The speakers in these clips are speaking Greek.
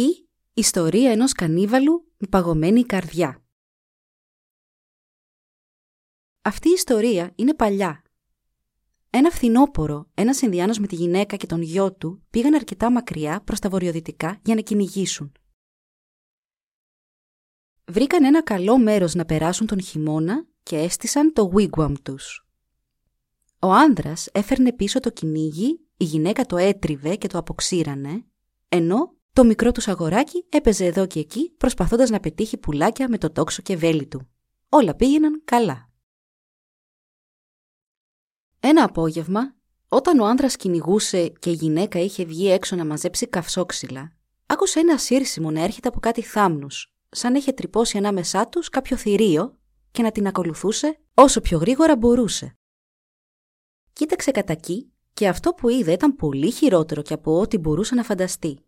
ή ιστορία ενός κανίβαλου με παγωμένη καρδιά. Αυτή η ιστορία είναι παλιά. Ένα φθινόπορο, ένας Ινδιάνος με τη γυναίκα και τον γιο του πήγαν αρκετά μακριά προς τα βορειοδυτικά για να κυνηγήσουν. Βρήκαν ένα καλό μέρος να περάσουν τον χειμώνα και έστησαν το wigwam τους. Ο άνδρας έφερνε πίσω το κυνήγι, η γυναίκα το έτριβε και το αποξήρανε, ενώ το μικρό του αγοράκι έπαιζε εδώ και εκεί προσπαθώντας να πετύχει πουλάκια με το τόξο και βέλη του. Όλα πήγαιναν καλά. Ένα απόγευμα, όταν ο άνδρας κυνηγούσε και η γυναίκα είχε βγει έξω να μαζέψει καυσόξυλα, άκουσε ένα σύρσιμο να έρχεται από κάτι θάμνους, σαν είχε τρυπώσει ανάμεσά τους κάποιο θηρίο και να την ακολουθούσε όσο πιο γρήγορα μπορούσε. Κοίταξε κατά εκεί και αυτό που είδε ήταν πολύ χειρότερο και από ό,τι μπορούσε να φανταστεί.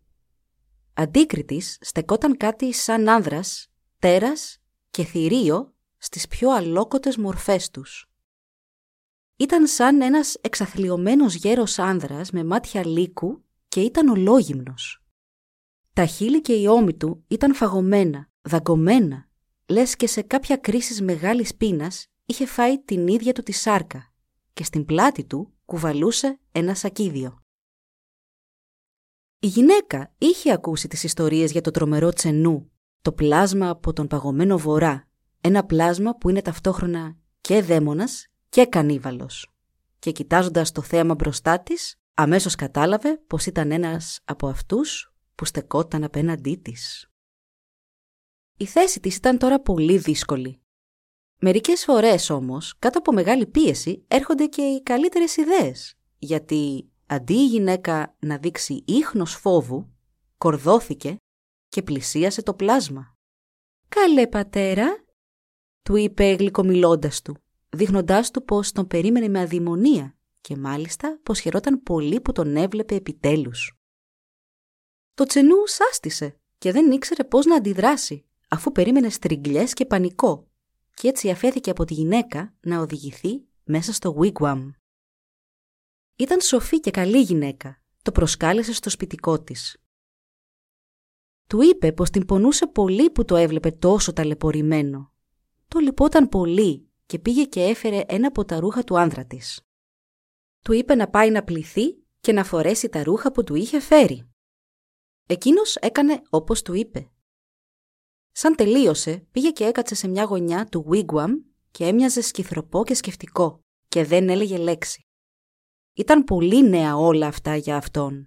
Αντίκριτης στεκόταν κάτι σαν άνδρας, τέρας και θηρίο στις πιο αλόκοτες μορφές τους. Ήταν σαν ένας εξαθλιωμένος γέρος άνδρας με μάτια λύκου και ήταν ολόγυμνος. Τα χείλη και οι ώμοι του ήταν φαγωμένα, δαγκωμένα, λες και σε κάποια κρίση μεγάλης πείνας είχε φάει την ίδια του τη σάρκα και στην πλάτη του κουβαλούσε ένα σακίδιο. Η γυναίκα είχε ακούσει τις ιστορίες για το τρομερό τσενού, το πλάσμα από τον παγωμένο βορρά, ένα πλάσμα που είναι ταυτόχρονα και δαίμονας και κανίβαλος. Και κοιτάζοντας το θέαμα μπροστά της, αμέσως κατάλαβε πως ήταν ένας από αυτούς που στεκόταν απέναντί της. Η θέση της ήταν τώρα πολύ δύσκολη. Μερικές φορές όμως, κάτω από μεγάλη πίεση, έρχονται και οι καλύτερες ιδέες, γιατί αντί η γυναίκα να δείξει ίχνος φόβου, κορδώθηκε και πλησίασε το πλάσμα. «Καλέ πατέρα», του είπε γλυκομιλώντας του, δείχνοντάς του πως τον περίμενε με αδημονία και μάλιστα πως χαιρόταν πολύ που τον έβλεπε επιτέλους. Το τσενού σάστησε και δεν ήξερε πώς να αντιδράσει, αφού περίμενε στριγκλιές και πανικό και έτσι αφέθηκε από τη γυναίκα να οδηγηθεί μέσα στο wigwam. Ήταν σοφή και καλή γυναίκα. Το προσκάλεσε στο σπιτικό της. Του είπε πως την πονούσε πολύ που το έβλεπε τόσο ταλαιπωρημένο. Το λυπόταν πολύ και πήγε και έφερε ένα από τα ρούχα του άνδρα της. Του είπε να πάει να πληθεί και να φορέσει τα ρούχα που του είχε φέρει. Εκείνος έκανε όπως του είπε. Σαν τελείωσε, πήγε και έκατσε σε μια γωνιά του wigwam και έμοιαζε σκυθροπό και σκεφτικό και δεν έλεγε λέξη. Ήταν πολύ νέα όλα αυτά για αυτόν.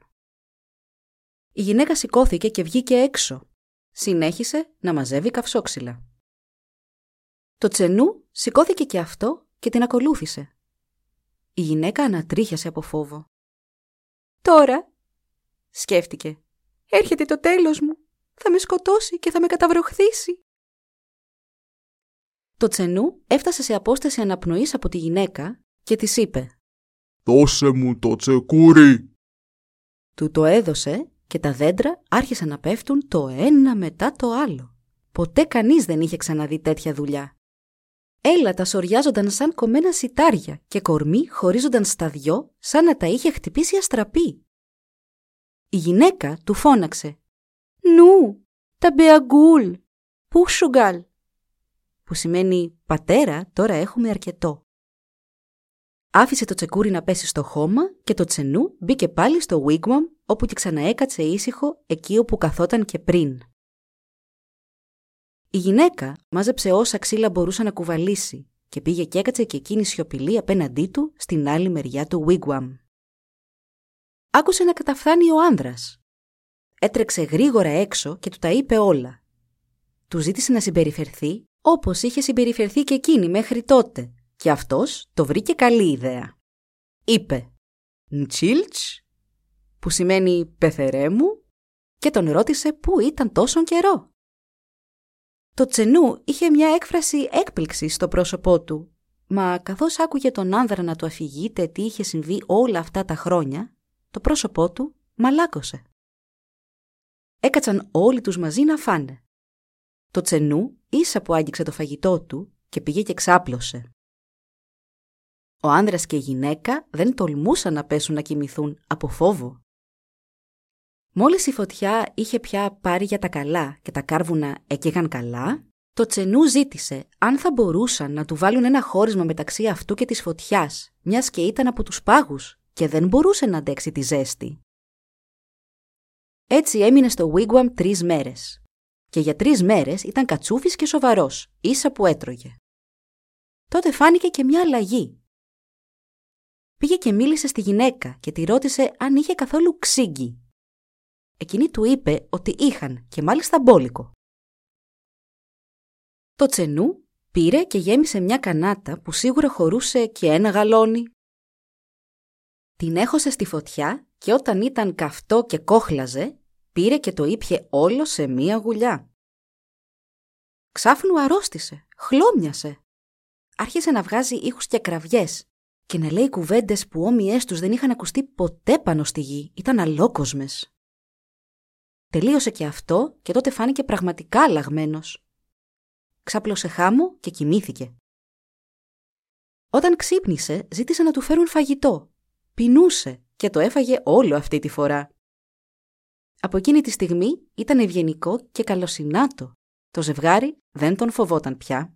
Η γυναίκα σηκώθηκε και βγήκε έξω. Συνέχισε να μαζεύει καυσόξυλα. Το τσενού σηκώθηκε και αυτό και την ακολούθησε. Η γυναίκα ανατρίχιασε από φόβο. «Τώρα», σκέφτηκε, «έρχεται το τέλος μου. Θα με σκοτώσει και θα με καταβροχθήσει». Το τσενού έφτασε σε απόσταση αναπνοής από τη γυναίκα και της είπε «Δώσε μου το τσεκούρι». Του το έδωσε και τα δέντρα άρχισαν να πέφτουν το ένα μετά το άλλο. Ποτέ κανείς δεν είχε ξαναδεί τέτοια δουλειά. Έλατα σοριάζονταν σαν κομμένα σιτάρια και κορμί χωρίζονταν στα δυο σαν να τα είχε χτυπήσει αστραπή. Η γυναίκα του φώναξε «Νου, τα μπεαγκούλ, πούσουγκαλ» που σημαίνει «πατέρα, τώρα έχουμε αρκετό». Άφησε το τσεκούρι να πέσει στο χώμα και το τσενού μπήκε πάλι στο wigwam όπου και ξαναέκατσε ήσυχο εκεί όπου καθόταν και πριν. Η γυναίκα μάζεψε όσα ξύλα μπορούσε να κουβαλήσει και πήγε και έκατσε και εκείνη σιωπηλή απέναντί του στην άλλη μεριά του wigwam. Άκουσε να καταφθάνει ο άνδρας. Έτρεξε γρήγορα έξω και του τα είπε όλα. Του ζήτησε να συμπεριφερθεί όπως είχε συμπεριφερθεί και εκείνη μέχρι τότε και αυτός το βρήκε καλή ιδέα. Είπε «Ντσίλτς» που σημαίνει «πεθερέ μου» και τον ρώτησε πού ήταν τόσον καιρό. Το τσενού είχε μια έκφραση έκπληξη στο πρόσωπό του, μα καθώς άκουγε τον άνδρα να του αφηγείται τι είχε συμβεί όλα αυτά τα χρόνια, το πρόσωπό του μαλάκωσε. Έκατσαν όλοι τους μαζί να φάνε. Το τσενού ίσα που άγγιξε το φαγητό του και πήγε και ξάπλωσε. Ο άνδρας και η γυναίκα δεν τολμούσαν να πέσουν να κοιμηθούν από φόβο. Μόλις η φωτιά είχε πια πάρει για τα καλά και τα κάρβουνα έκαιγαν καλά, το τσενού ζήτησε αν θα μπορούσαν να του βάλουν ένα χώρισμα μεταξύ αυτού και της φωτιάς, μιας και ήταν από τους πάγους και δεν μπορούσε να αντέξει τη ζέστη. Έτσι έμεινε στο Wigwam τρεις μέρες. Και για τρεις μέρες ήταν κατσούφης και σοβαρός, ίσα που έτρωγε. Τότε φάνηκε και μια αλλαγή. Πήγε και μίλησε στη γυναίκα και τη ρώτησε αν είχε καθόλου ξύγκι. Εκείνη του είπε ότι είχαν και μάλιστα μπόλικο. Το τσενού πήρε και γέμισε μια κανάτα που σίγουρα χωρούσε και ένα γαλόνι. Την έχωσε στη φωτιά και όταν ήταν καυτό και κόχλαζε, πήρε και το ήπιε όλο σε μία γουλιά. Ξάφνου αρρώστησε, χλώμιασε. Άρχισε να βγάζει ήχους και κραυγές και να λέει κουβέντες που όμοιές τους δεν είχαν ακουστεί ποτέ πάνω στη γη, ήταν αλόκοσμες. Τελείωσε και αυτό και τότε φάνηκε πραγματικά αλλαγμένος. Ξάπλωσε χάμω και κοιμήθηκε. Όταν ξύπνησε, ζήτησε να του φέρουν φαγητό. Πεινούσε και το έφαγε όλο αυτή τη φορά. Από εκείνη τη στιγμή ήταν ευγενικό και καλοσυνάτο. Το ζευγάρι δεν τον φοβόταν πια.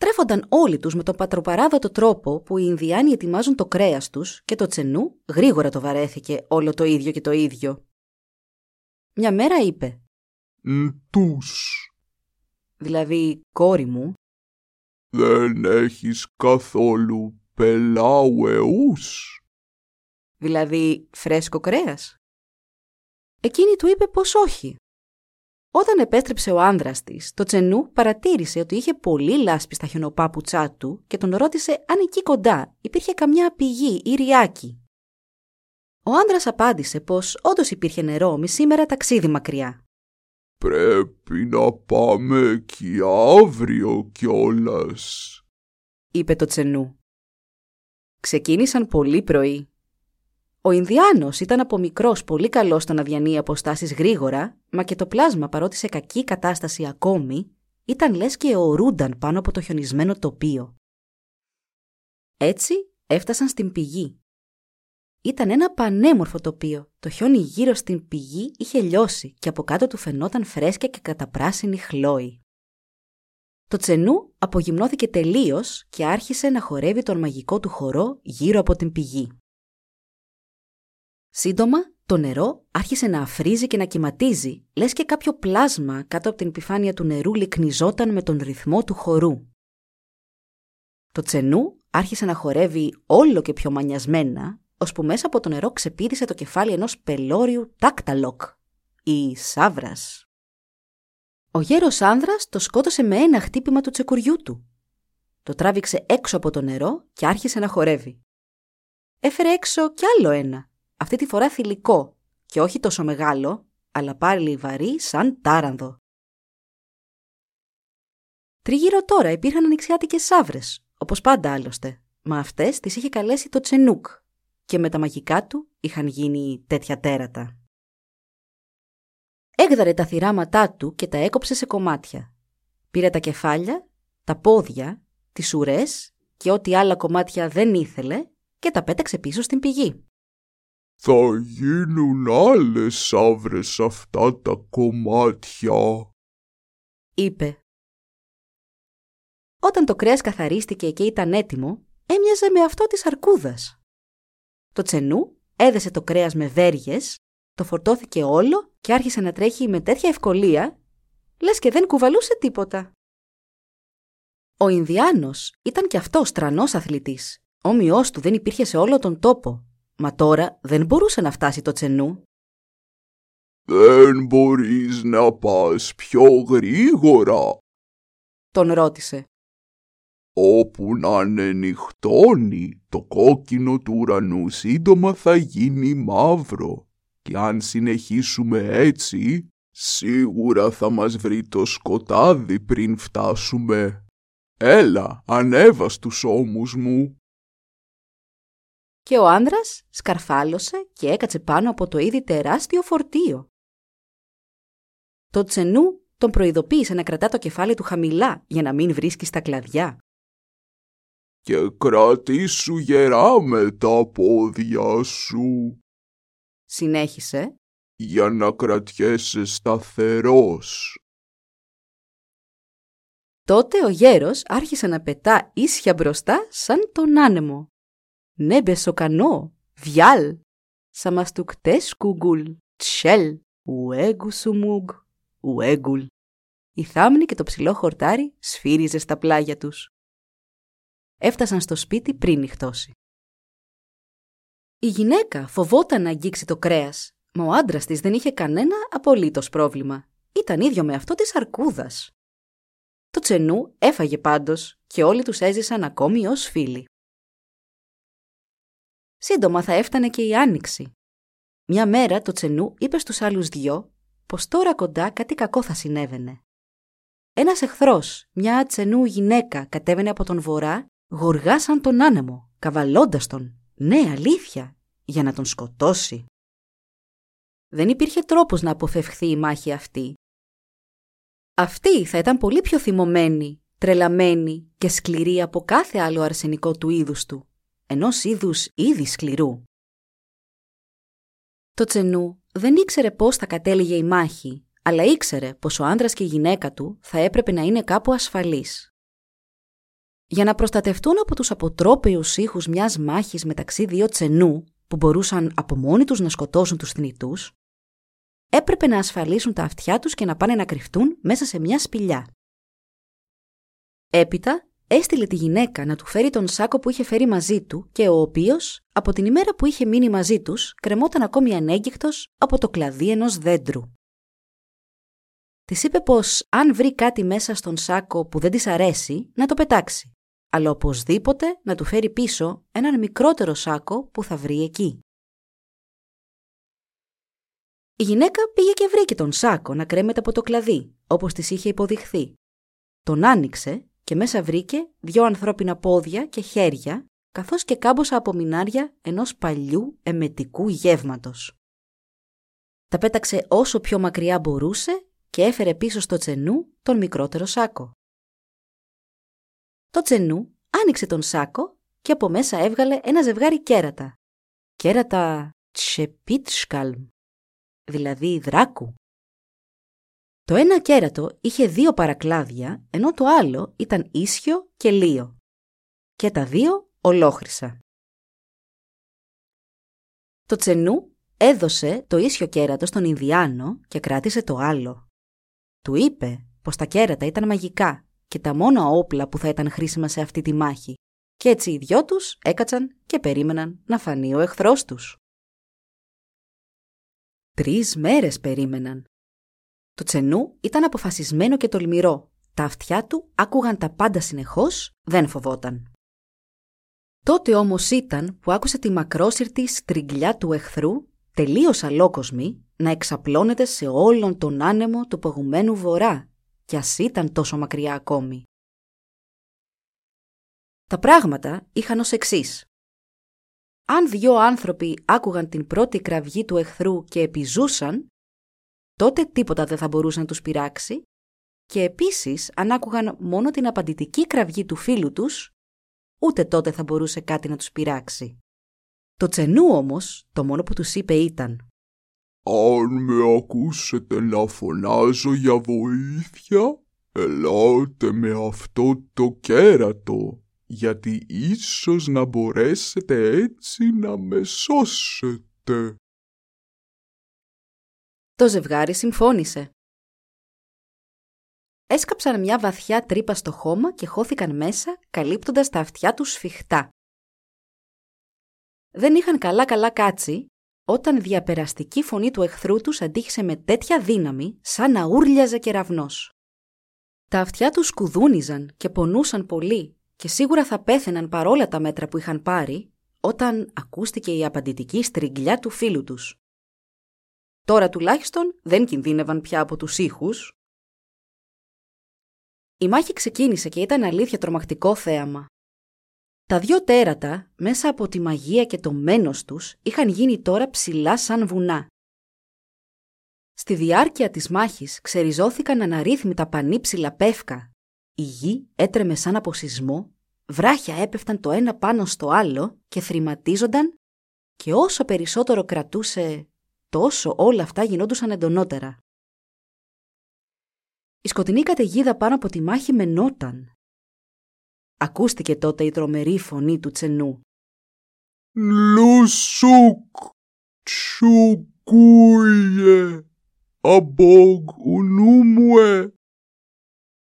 Τρέφονταν όλοι τους με τον πατροπαράδοτο τρόπο που οι Ινδιάνοι ετοιμάζουν το κρέας τους και το τσενού γρήγορα το βαρέθηκε όλο το ίδιο και το ίδιο. Μια μέρα είπε «Τους, δηλαδή κόρη μου, δεν έχεις καθόλου πελάουεούς». δηλαδή φρέσκο κρέας. Εκείνη του είπε πως όχι. Όταν επέστρεψε ο άνδρας της, το τσενού παρατήρησε ότι είχε πολύ λάσπη στα χιονοπάπουτσά του και τον ρώτησε αν εκεί κοντά υπήρχε καμιά πηγή ή ριάκι. Ο άνδρας απάντησε πως όντως υπήρχε νερό μη σήμερα ταξίδι μακριά. «Πρέπει να πάμε εκεί αύριο κιόλας», είπε το τσενού. Ξεκίνησαν πολύ πρωί. Ο Ινδιάνος ήταν από μικρός πολύ καλός στο να διανύει αποστάσεις γρήγορα, μα και το πλάσμα παρότι σε κακή κατάσταση ακόμη, ήταν λες και ορούνταν πάνω από το χιονισμένο τοπίο. Έτσι έφτασαν στην πηγή. Ήταν ένα πανέμορφο τοπίο. Το χιόνι γύρω στην πηγή είχε λιώσει και από κάτω του φαινόταν φρέσκια και καταπράσινη χλόη. Το τσενού απογυμνώθηκε τελείως και άρχισε να χορεύει τον μαγικό του χορό γύρω από την πηγή. Σύντομα, το νερό άρχισε να αφρίζει και να κυματίζει, λες και κάποιο πλάσμα κάτω από την επιφάνεια του νερού λυκνιζόταν με τον ρυθμό του χορού. Το τσενού άρχισε να χορεύει όλο και πιο μανιασμένα, ώσπου μέσα από το νερό ξεπήδησε το κεφάλι ενός πελώριου τάκταλοκ, ή σάβρας. Ο γέρος άνδρας το σκότωσε με ένα χτύπημα του τσεκουριού του. Το τράβηξε έξω από το νερό και άρχισε να χορεύει. Έφερε έξω κι άλλο ένα, αυτή τη φορά θηλυκό και όχι τόσο μεγάλο, αλλά πάλι βαρύ σαν τάρανδο. Τριγύρω τώρα υπήρχαν ανοιξιάτικες σαύρες, όπως πάντα άλλωστε, μα αυτές τις είχε καλέσει το Τσενούκ και με τα μαγικά του είχαν γίνει τέτοια τέρατα. Έγδαρε τα θυράματά του και τα έκοψε σε κομμάτια. Πήρε τα κεφάλια, τα πόδια, τις ουρές και ό,τι άλλα κομμάτια δεν ήθελε και τα πέταξε πίσω στην πηγή. «Θα γίνουν άλλες σαύρες αυτά τα κομμάτια», είπε. Όταν το κρέας καθαρίστηκε και ήταν έτοιμο, έμοιαζε με αυτό της αρκούδας. Το τσενού έδεσε το κρέας με βέργες, το φορτώθηκε όλο και άρχισε να τρέχει με τέτοια ευκολία, λες και δεν κουβαλούσε τίποτα. Ο Ινδιάνος ήταν κι αυτός τρανός αθλητής. Όμοιός του δεν υπήρχε σε όλο τον τόπο Μα τώρα δεν μπορούσε να φτάσει το τσενού. «Δεν μπορείς να πας πιο γρήγορα», τον ρώτησε. «Όπου να είναι νυχτώνει, το κόκκινο του ουρανού σύντομα θα γίνει μαύρο και αν συνεχίσουμε έτσι, σίγουρα θα μας βρει το σκοτάδι πριν φτάσουμε. Έλα, ανέβα στους ώμους μου. Και ο άνδρας σκαρφάλωσε και έκατσε πάνω από το ήδη τεράστιο φορτίο. Το τσενού τον προειδοποίησε να κρατά το κεφάλι του χαμηλά για να μην βρίσκει στα κλαδιά. Και κρατήσου γερά με τα πόδια σου. Συνέχισε. Για να κρατιέσαι σταθερός. Τότε ο γέρος άρχισε να πετά ίσια μπροστά σαν τον άνεμο. Ναι μπεσοκανό, βιάλ, σαμαστουκτές κουγκουλ, τσέλ, ουέγκου ουέγκουλ. Η θάμνη και το ψηλό χορτάρι σφύριζε στα πλάγια τους. Έφτασαν στο σπίτι πριν νυχτώσει. Η γυναίκα φοβόταν να αγγίξει το κρέας, μα ο άντρας της δεν είχε κανένα απολύτως πρόβλημα. Ήταν ίδιο με αυτό της αρκούδας. Το τσενού έφαγε πάντως και όλοι τους έζησαν ακόμη ως φίλοι. Σύντομα θα έφτανε και η άνοιξη. Μια μέρα το τσενού είπε στους άλλους δυο πως τώρα κοντά κάτι κακό θα συνέβαινε. Ένας εχθρός, μια τσενού γυναίκα, κατέβαινε από τον βορρά, γοργά σαν τον άνεμο, καβαλώντας τον. Ναι, αλήθεια, για να τον σκοτώσει. Δεν υπήρχε τρόπος να αποφευχθεί η μάχη αυτή. Αυτή θα ήταν πολύ πιο θυμωμένη, τρελαμένη και σκληρή από κάθε άλλο αρσενικό του είδους του, ενός είδους ήδη σκληρού. Το τσενού δεν ήξερε πώς θα κατέληγε η μάχη, αλλά ήξερε πως ο άντρας και η γυναίκα του θα έπρεπε να είναι κάπου ασφαλείς. Για να προστατευτούν από τους αποτρόπαιους ήχους μιας μάχης μεταξύ δύο τσενού, που μπορούσαν από μόνοι τους να σκοτώσουν τους θνητούς, έπρεπε να ασφαλίσουν τα αυτιά τους και να πάνε να κρυφτούν μέσα σε μια σπηλιά. Έπειτα έστειλε τη γυναίκα να του φέρει τον σάκο που είχε φέρει μαζί του και ο οποίος, από την ημέρα που είχε μείνει μαζί τους, κρεμόταν ακόμη ανέγκυκτος από το κλαδί ενός δέντρου. Της είπε πως αν βρει κάτι μέσα στον σάκο που δεν της αρέσει, να το πετάξει, αλλά οπωσδήποτε να του φέρει πίσω έναν μικρότερο σάκο που θα βρει εκεί. Η γυναίκα πήγε και βρήκε τον σάκο να κρέμεται από το κλαδί, όπως της είχε υποδειχθεί. Τον άνοιξε και μέσα βρήκε δυο ανθρώπινα πόδια και χέρια, καθώς και κάμποσα από μινάρια ενός παλιού εμετικού γεύματος. Τα πέταξε όσο πιο μακριά μπορούσε και έφερε πίσω στο τσενού τον μικρότερο σάκο. Το τσενού άνοιξε τον σάκο και από μέσα έβγαλε ένα ζευγάρι κέρατα. Κέρατα τσεπίτσκαλμ, δηλαδή δράκου. Το ένα κέρατο είχε δύο παρακλάδια, ενώ το άλλο ήταν ίσιο και λίο. Και τα δύο ολόχρυσα. Το τσενού έδωσε το ίσιο κέρατο στον Ινδιάνο και κράτησε το άλλο. Του είπε πως τα κέρατα ήταν μαγικά και τα μόνα όπλα που θα ήταν χρήσιμα σε αυτή τη μάχη και έτσι οι δυο τους έκατσαν και περίμεναν να φανεί ο εχθρός τους. Τρεις μέρες περίμεναν. Το τσενού ήταν αποφασισμένο και τολμηρό. Τα αυτιά του άκουγαν τα πάντα συνεχώς, δεν φοβόταν. Τότε όμως ήταν που άκουσε τη μακρόσυρτη στριγκλιά του εχθρού, τελείως αλόκοσμη, να εξαπλώνεται σε όλον τον άνεμο του παγουμένου βορρά, κι ας ήταν τόσο μακριά ακόμη. Τα πράγματα είχαν ως εξής. Αν δυο άνθρωποι άκουγαν την πρώτη κραυγή του εχθρού και επιζούσαν, τότε τίποτα δεν θα μπορούσε να τους πειράξει και επίσης αν άκουγαν μόνο την απαντητική κραυγή του φίλου τους, ούτε τότε θα μπορούσε κάτι να τους πειράξει. Το τσενού όμως, το μόνο που τους είπε ήταν «Αν με ακούσετε να φωνάζω για βοήθεια, ελάτε με αυτό το κέρατο, γιατί ίσως να μπορέσετε έτσι να με σώσετε». Το ζευγάρι συμφώνησε. Έσκαψαν μια βαθιά τρύπα στο χώμα και χώθηκαν μέσα, καλύπτοντας τα αυτιά τους σφιχτά. Δεν είχαν καλά-καλά κάτσει, όταν διαπεραστική φωνή του εχθρού τους αντίχησε με τέτοια δύναμη, σαν να ούρλιαζε κεραυνός. Τα αυτιά τους σκουδούνιζαν και πονούσαν πολύ και σίγουρα θα πέθαιναν παρόλα τα μέτρα που είχαν πάρει, όταν ακούστηκε η απαντητική στριγκλιά του φίλου τους. Τώρα τουλάχιστον δεν κινδύνευαν πια από τους ήχους. Η μάχη ξεκίνησε και ήταν αλήθεια τρομακτικό θέαμα. Τα δυο τέρατα, μέσα από τη μαγεία και το μένος τους, είχαν γίνει τώρα ψηλά σαν βουνά. Στη διάρκεια της μάχης ξεριζώθηκαν αναρρύθμιτα πανύψηλα πεύκα. Η γη έτρεμε σαν από σεισμό, βράχια έπεφταν το ένα πάνω στο άλλο και θρηματίζονταν και όσο περισσότερο κρατούσε, τόσο όλα αυτά γινόντουσαν εντονότερα. Η σκοτεινή καταιγίδα πάνω από τη μάχη μενόταν. Ακούστηκε τότε η τρομερή φωνή του τσενού. Λουσούκ, τσουκούιε, αμπόγ ουνούμουε.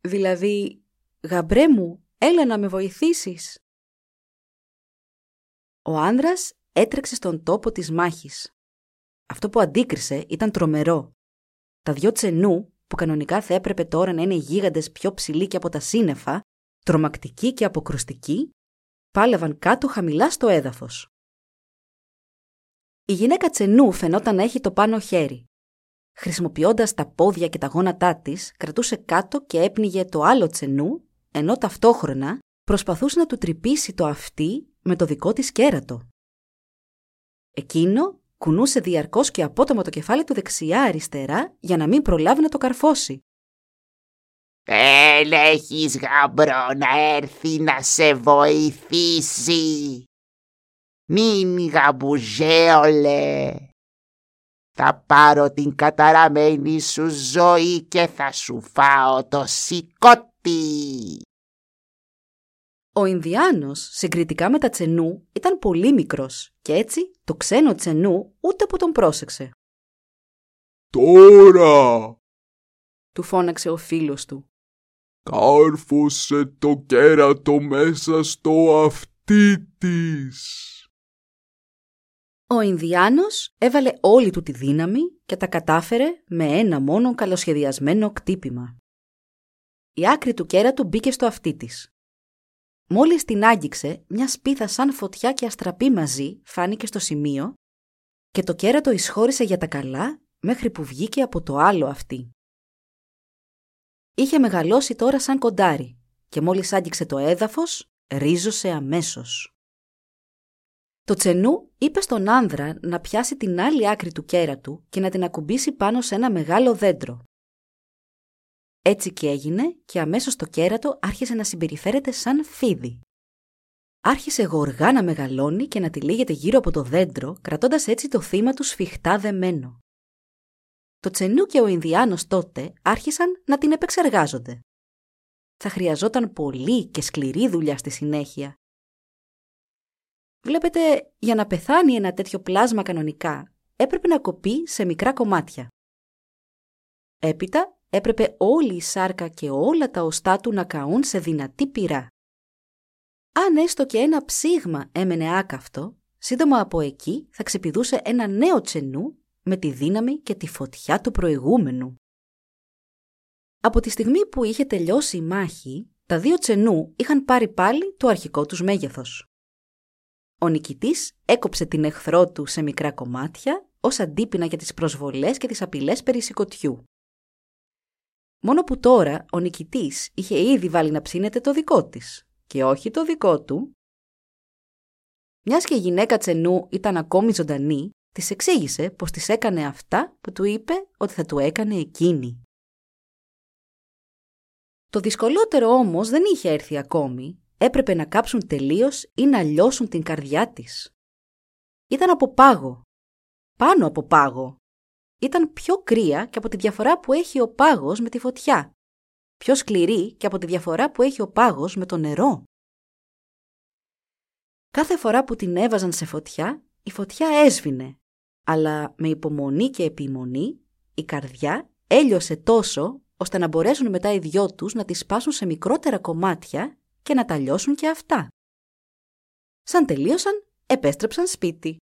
Δηλαδή, γαμπρέ μου, έλα να με βοηθήσεις. Ο άνδρας έτρεξε στον τόπο της μάχης. Αυτό που αντίκρισε ήταν τρομερό. Τα δυο τσενού, που κανονικά θα έπρεπε τώρα να είναι γίγαντες πιο ψηλοί και από τα σύννεφα, τρομακτικοί και αποκρουστικοί, πάλευαν κάτω χαμηλά στο έδαφος. Η γυναίκα τσενού φαινόταν να έχει το πάνω χέρι. Χρησιμοποιώντας τα πόδια και τα γόνατά της, κρατούσε κάτω και έπνιγε το άλλο τσενού, ενώ ταυτόχρονα προσπαθούσε να του τρυπήσει το αυτί με το δικό της κέρατο. Εκείνο κουνούσε διαρκώς και απότομα το κεφάλι του δεξιά-αριστερά για να μην προλάβει να το καρφώσει. Δεν έχεις γαμπρό να έρθει να σε βοηθήσει. Μην γαμπουζέολε. Θα πάρω την καταραμένη σου ζωή και θα σου φάω το σηκώτη. Ο Ινδιάνος, συγκριτικά με τα τσενού, ήταν πολύ μικρός και έτσι το ξένο τσενού ούτε που τον πρόσεξε. Τώρα, Του φώναξε ο φίλος του. κάρφωσε το κέρατο μέσα στο αυτί της. Ο Ινδιάνος έβαλε όλη του τη δύναμη και τα κατάφερε με ένα μόνο καλοσχεδιασμένο κτύπημα. Η άκρη του κέρατου μπήκε στο αυτί της. Μόλις την άγγιξε, μια σπίθα σαν φωτιά και αστραπή μαζί φάνηκε στο σημείο και το κέρατο εισχώρησε για τα καλά μέχρι που βγήκε από το άλλο αυτή. Είχε μεγαλώσει τώρα σαν κοντάρι και μόλις άγγιξε το έδαφος, ρίζωσε αμέσως. Το τσενού είπε στον άνδρα να πιάσει την άλλη άκρη του κέρατου και να την ακουμπήσει πάνω σε ένα μεγάλο δέντρο. Έτσι και έγινε και αμέσως το κέρατο άρχισε να συμπεριφέρεται σαν φίδι. Άρχισε γοργά να μεγαλώνει και να τυλίγεται γύρω από το δέντρο, κρατώντας έτσι το θύμα του σφιχτά δεμένο. Το τσενού και ο Ινδιάνος τότε άρχισαν να την επεξεργάζονται. Θα χρειαζόταν πολύ και σκληρή δουλειά στη συνέχεια. Βλέπετε, για να πεθάνει ένα τέτοιο πλάσμα κανονικά, έπρεπε να κοπεί σε μικρά κομμάτια. Έπειτα έπρεπε όλη η σάρκα και όλα τα οστά του να καούν σε δυνατή πυρά. Αν έστω και ένα ψήγμα έμενε άκαυτο, σύντομα από εκεί θα ξεπηδούσε ένα νέο τσενού με τη δύναμη και τη φωτιά του προηγούμενου. Από τη στιγμή που είχε τελειώσει η μάχη, τα δύο τσενού είχαν πάρει πάλι το αρχικό τους μέγεθος. Ο νικητής έκοψε την εχθρό του σε μικρά κομμάτια ως αντίπεινα για τις προσβολές και τις απειλές περί σηκωτιού. Μόνο που τώρα ο νικητής είχε ήδη βάλει να ψήνεται το δικό της και όχι το δικό του. Μιας και η γυναίκα τσενού ήταν ακόμη ζωντανή, της εξήγησε πως της έκανε αυτά που του είπε ότι θα του έκανε εκείνη. Το δυσκολότερο όμως δεν είχε έρθει ακόμη, έπρεπε να κάψουν τελείως ή να λιώσουν την καρδιά της. Ήταν από πάγο. Πάνω από πάγο. Ήταν πιο κρύα και από τη διαφορά που έχει ο πάγος με τη φωτιά. Πιο σκληρή και από τη διαφορά που έχει ο πάγος με το νερό. Κάθε φορά που την έβαζαν σε φωτιά, η φωτιά έσβηνε. Αλλά με υπομονή και επιμονή, η καρδιά έλειωσε τόσο ώστε να μπορέσουν μετά οι δυο τους να τη σπάσουν σε μικρότερα κομμάτια και να τα λιώσουν και αυτά. Σαν τελείωσαν, επέστρεψαν σπίτι.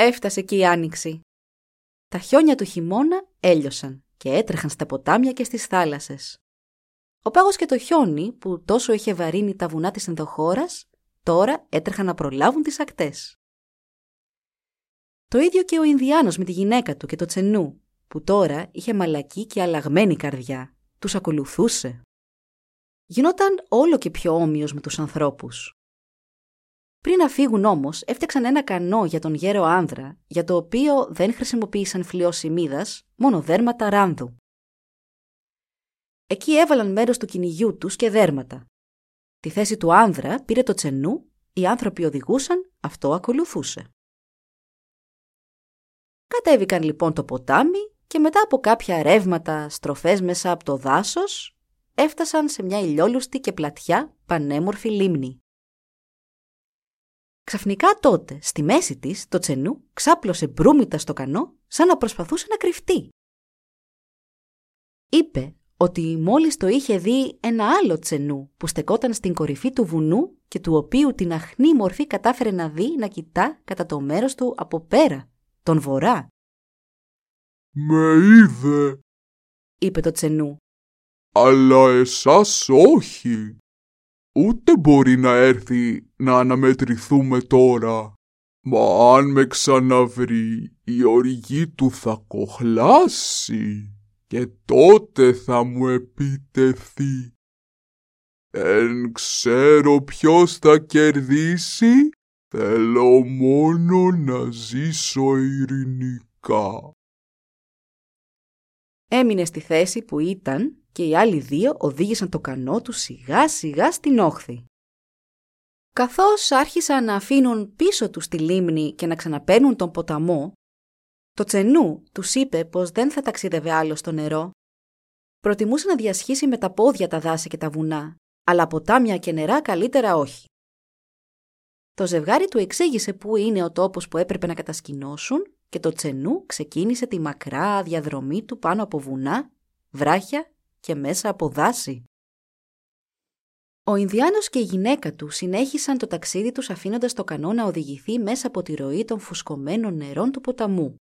Έφτασε και η άνοιξη. Τα χιόνια του χειμώνα έλειωσαν και έτρεχαν στα ποτάμια και στις θάλασσες. Ο πάγος και το χιόνι που τόσο είχε βαρύνει τα βουνά της ενδοχώρας, τώρα έτρεχαν να προλάβουν τις ακτές. Το ίδιο και ο Ινδιάνος με τη γυναίκα του και το Τσενού, που τώρα είχε μαλακή και αλλαγμένη καρδιά. Τους ακολουθούσε. Γινόταν όλο και πιο όμοιος με τους ανθρώπους. Πριν να φύγουν όμως, έφτιαξαν ένα κανό για τον γέρο άνδρα, για το οποίο δεν χρησιμοποίησαν φλοιό σημίδας, μόνο δέρματα ράνδου. Εκεί έβαλαν μέρος του κυνηγιού τους και δέρματα. Τη θέση του άνδρα πήρε το τσενού, οι άνθρωποι οδηγούσαν, αυτό ακολουθούσε. Κατέβηκαν λοιπόν το ποτάμι και μετά από κάποια ρεύματα στροφές μέσα από το δάσος, έφτασαν σε μια ηλιόλουστη και πλατιά πανέμορφη λίμνη. Ξαφνικά τότε, στη μέση της, το τσενού ξάπλωσε μπρούμητα στο κανό σαν να προσπαθούσε να κρυφτεί. Είπε ότι μόλις το είχε δει ένα άλλο τσενού που στεκόταν στην κορυφή του βουνού και του οποίου την αχνή μορφή κατάφερε να δει να κοιτά κατά το μέρος του από πέρα, τον βορρά. «Με είδε», είπε το τσενού. «Αλλά εσάς όχι. Ούτε μπορεί να έρθει να αναμετρηθούμε τώρα. Μα αν με ξαναβρει η οργή του θα κοχλάσει και τότε θα μου επιτεθεί. Δεν ξέρω ποιος θα κερδίσει, θέλω μόνο να ζήσω ειρηνικά. Έμεινε στη θέση που ήταν και οι άλλοι δύο οδήγησαν το κανό τους σιγά σιγά στην όχθη. Καθώς άρχισαν να αφήνουν πίσω τους τη λίμνη και να ξαναπαίρνουν τον ποταμό, το τσενού τους είπε πως δεν θα ταξίδευε άλλο στο νερό. Προτιμούσε να διασχίσει με τα πόδια τα δάση και τα βουνά, αλλά ποτάμια και νερά καλύτερα όχι. Το ζευγάρι του εξήγησε πού είναι ο τόπος που έπρεπε να κατασκηνώσουν και το τσενού ξεκίνησε τη μακρά διαδρομή του πάνω από βουνά, βράχια και μέσα από δάση. Ο Ινδιάνος και η γυναίκα του συνέχισαν το ταξίδι τους αφήνοντας το κανό να οδηγηθεί μέσα από τη ροή των φουσκωμένων νερών του ποταμού.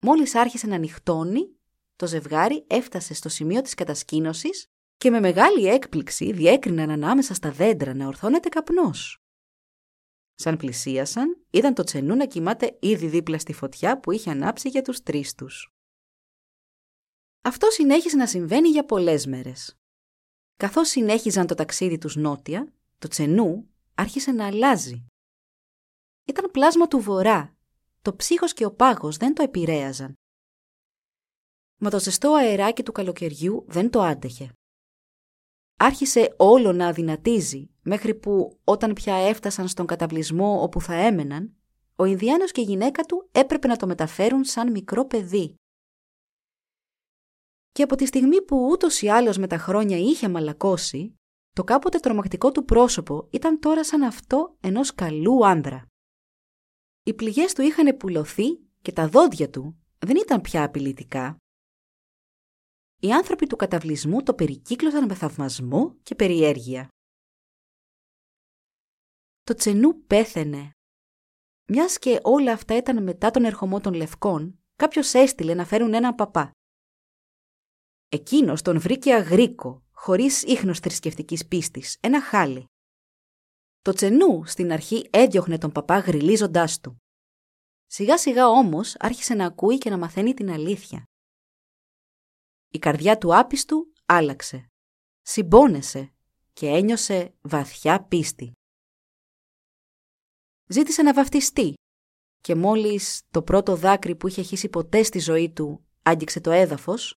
Μόλις άρχισε να νυχτώνει, το ζευγάρι έφτασε στο σημείο της κατασκήνωσης και με μεγάλη έκπληξη διέκριναν ανάμεσα στα δέντρα να ορθώνεται καπνός. Σαν πλησίασαν, είδαν το τσενού να κοιμάται ήδη δίπλα στη φωτιά που είχε ανάψει για τους τρεις τους. Αυτό συνέχισε να συμβαίνει για πολλές μέρες. Καθώς συνέχιζαν το ταξίδι τους νότια, το τσενού άρχισε να αλλάζει. Ήταν πλάσμα του βορρά. Το ψύχος και ο πάγος δεν το επηρέαζαν. Μα το ζεστό αεράκι του καλοκαιριού δεν το άντεχε. Άρχισε όλο να αδυνατίζει, μέχρι που όταν πια έφτασαν στον καταβλισμό όπου θα έμεναν, ο Ινδιάνος και η γυναίκα του έπρεπε να το μεταφέρουν σαν μικρό παιδί. Και από τη στιγμή που ούτως ή άλλως με τα χρόνια είχε μαλακώσει, το κάποτε τρομακτικό του πρόσωπο ήταν τώρα σαν αυτό ενός καλού άνδρα. Οι πληγές του είχαν πουλωθεί και τα δόντια του δεν ήταν πια απειλητικά. Οι άνθρωποι του καταβλισμού το περικύκλωσαν με θαυμασμό και περιέργεια. Το τσενού πέθαινε. Μιας και όλα αυτά ήταν μετά τον ερχομό των Λευκών, κάποιος έστειλε να φέρουν έναν παπά. Εκείνος τον βρήκε αγρίκο, χωρίς ίχνος θρησκευτικής πίστης, ένα χάλι. Το τσενού στην αρχή έδιωχνε τον παπά γριλίζοντάς του. Σιγά σιγά όμως άρχισε να ακούει και να μαθαίνει την αλήθεια. Η καρδιά του άπιστου άλλαξε. Συμπόνεσε και ένιωσε βαθιά πίστη. Ζήτησε να βαφτιστεί και μόλις το πρώτο δάκρυ που είχε χύσει ποτέ στη ζωή του άγγιξε το έδαφος,